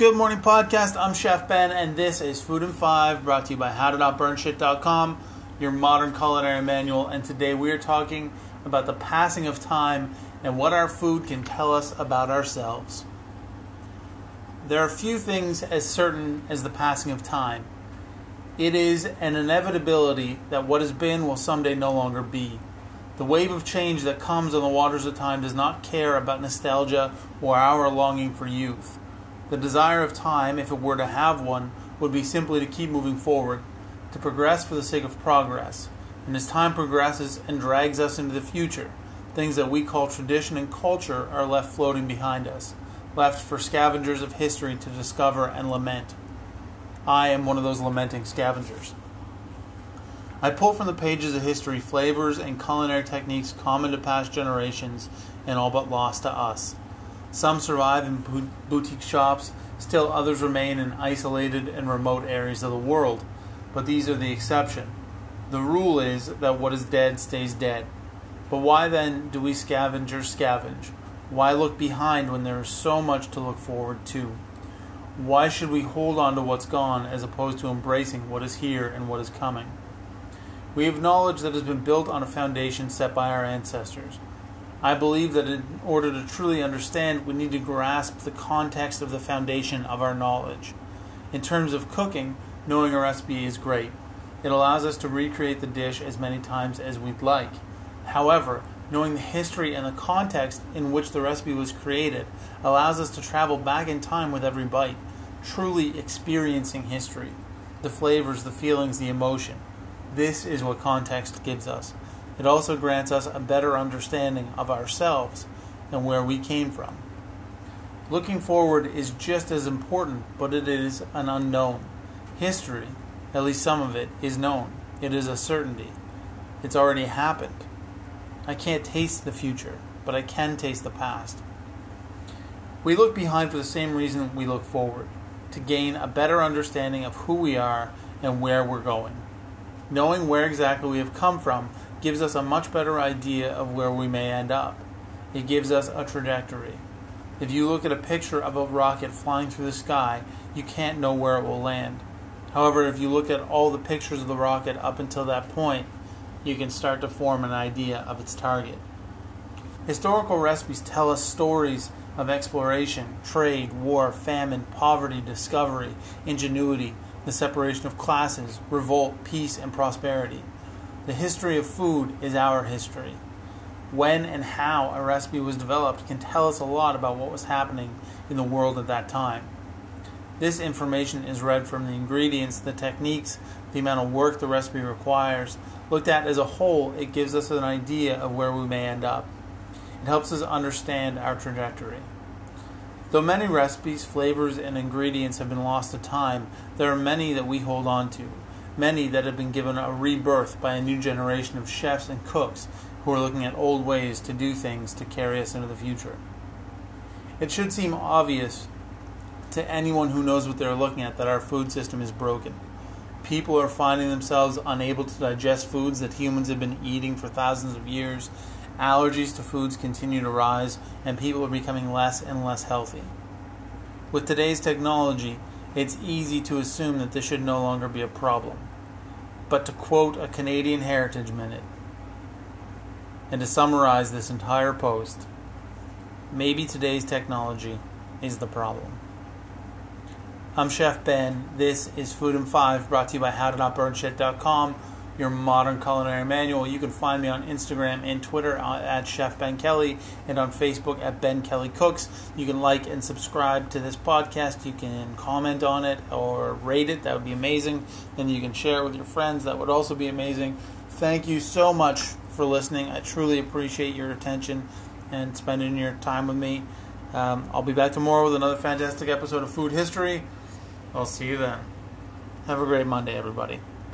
Good Morning Podcast. I'm Chef Ben, and this is Food and Five, brought to you by HowToNotBurnShit.com, your modern culinary manual. And today we are talking about the passing of time and what our food can tell us about ourselves. There are few things as certain as the passing of time. It is an inevitability that what has been will someday no longer be. The wave of change that comes on the waters of time does not care about nostalgia or our longing for youth. The desire of time, if it were to have one, would be simply to keep moving forward, to progress for the sake of progress. And as time progresses and drags us into the future, things that we call tradition and culture are left floating behind us, left for scavengers of history to discover and lament. I am one of those lamenting scavengers. I pull from the pages of history flavors and culinary techniques common to past generations and all but lost to us. Some survive in boutique shops, still others remain in isolated and remote areas of the world, but these are the exception. The rule is that what is dead stays dead. But why then do we scavengers scavenge? Why look behind when there is so much to look forward to? Why should we hold on to what's gone as opposed to embracing what is here and what is coming? We have knowledge that has been built on a foundation set by our ancestors. I believe that in order to truly understand, we need to grasp the context of the foundation of our knowledge. In terms of cooking, knowing a recipe is great. It allows us to recreate the dish as many times as we'd like. However, knowing the history and the context in which the recipe was created allows us to travel back in time with every bite, truly experiencing history, the flavors, the feelings, the emotion. This is what context gives us. It also grants us a better understanding of ourselves and where we came from. Looking forward is just as important, but it is an unknown. History, at least some of it, is known. It is a certainty. It's already happened. I can't taste the future, but I can taste the past. We look behind for the same reason we look forward to gain a better understanding of who we are and where we're going. Knowing where exactly we have come from gives us a much better idea of where we may end up. It gives us a trajectory. If you look at a picture of a rocket flying through the sky, you can't know where it will land. However, if you look at all the pictures of the rocket up until that point, you can start to form an idea of its target. Historical recipes tell us stories of exploration, trade, war, famine, poverty, discovery, ingenuity, the separation of classes, revolt, peace, and prosperity. The history of food is our history. When and how a recipe was developed can tell us a lot about what was happening in the world at that time. This information is read from the ingredients, the techniques, the amount of work the recipe requires. Looked at as a whole, it gives us an idea of where we may end up. It helps us understand our trajectory. Though many recipes, flavors, and ingredients have been lost to time, there are many that we hold on to many that have been given a rebirth by a new generation of chefs and cooks who are looking at old ways to do things to carry us into the future. It should seem obvious to anyone who knows what they're looking at that our food system is broken. People are finding themselves unable to digest foods that humans have been eating for thousands of years. Allergies to foods continue to rise, and people are becoming less and less healthy. With today's technology, it's easy to assume that this should no longer be a problem. But to quote a Canadian Heritage Minute, and to summarize this entire post, maybe today's technology is the problem. I'm Chef Ben. This is Food and Five, brought to you by HowToNotBurnShit.com your modern culinary manual. You can find me on Instagram and Twitter at Chef Ben Kelly and on Facebook at Ben Kelly Cooks. You can like and subscribe to this podcast. You can comment on it or rate it. That would be amazing. And you can share it with your friends. That would also be amazing. Thank you so much for listening. I truly appreciate your attention and spending your time with me. Um, I'll be back tomorrow with another fantastic episode of Food History. I'll see you then. Have a great Monday, everybody.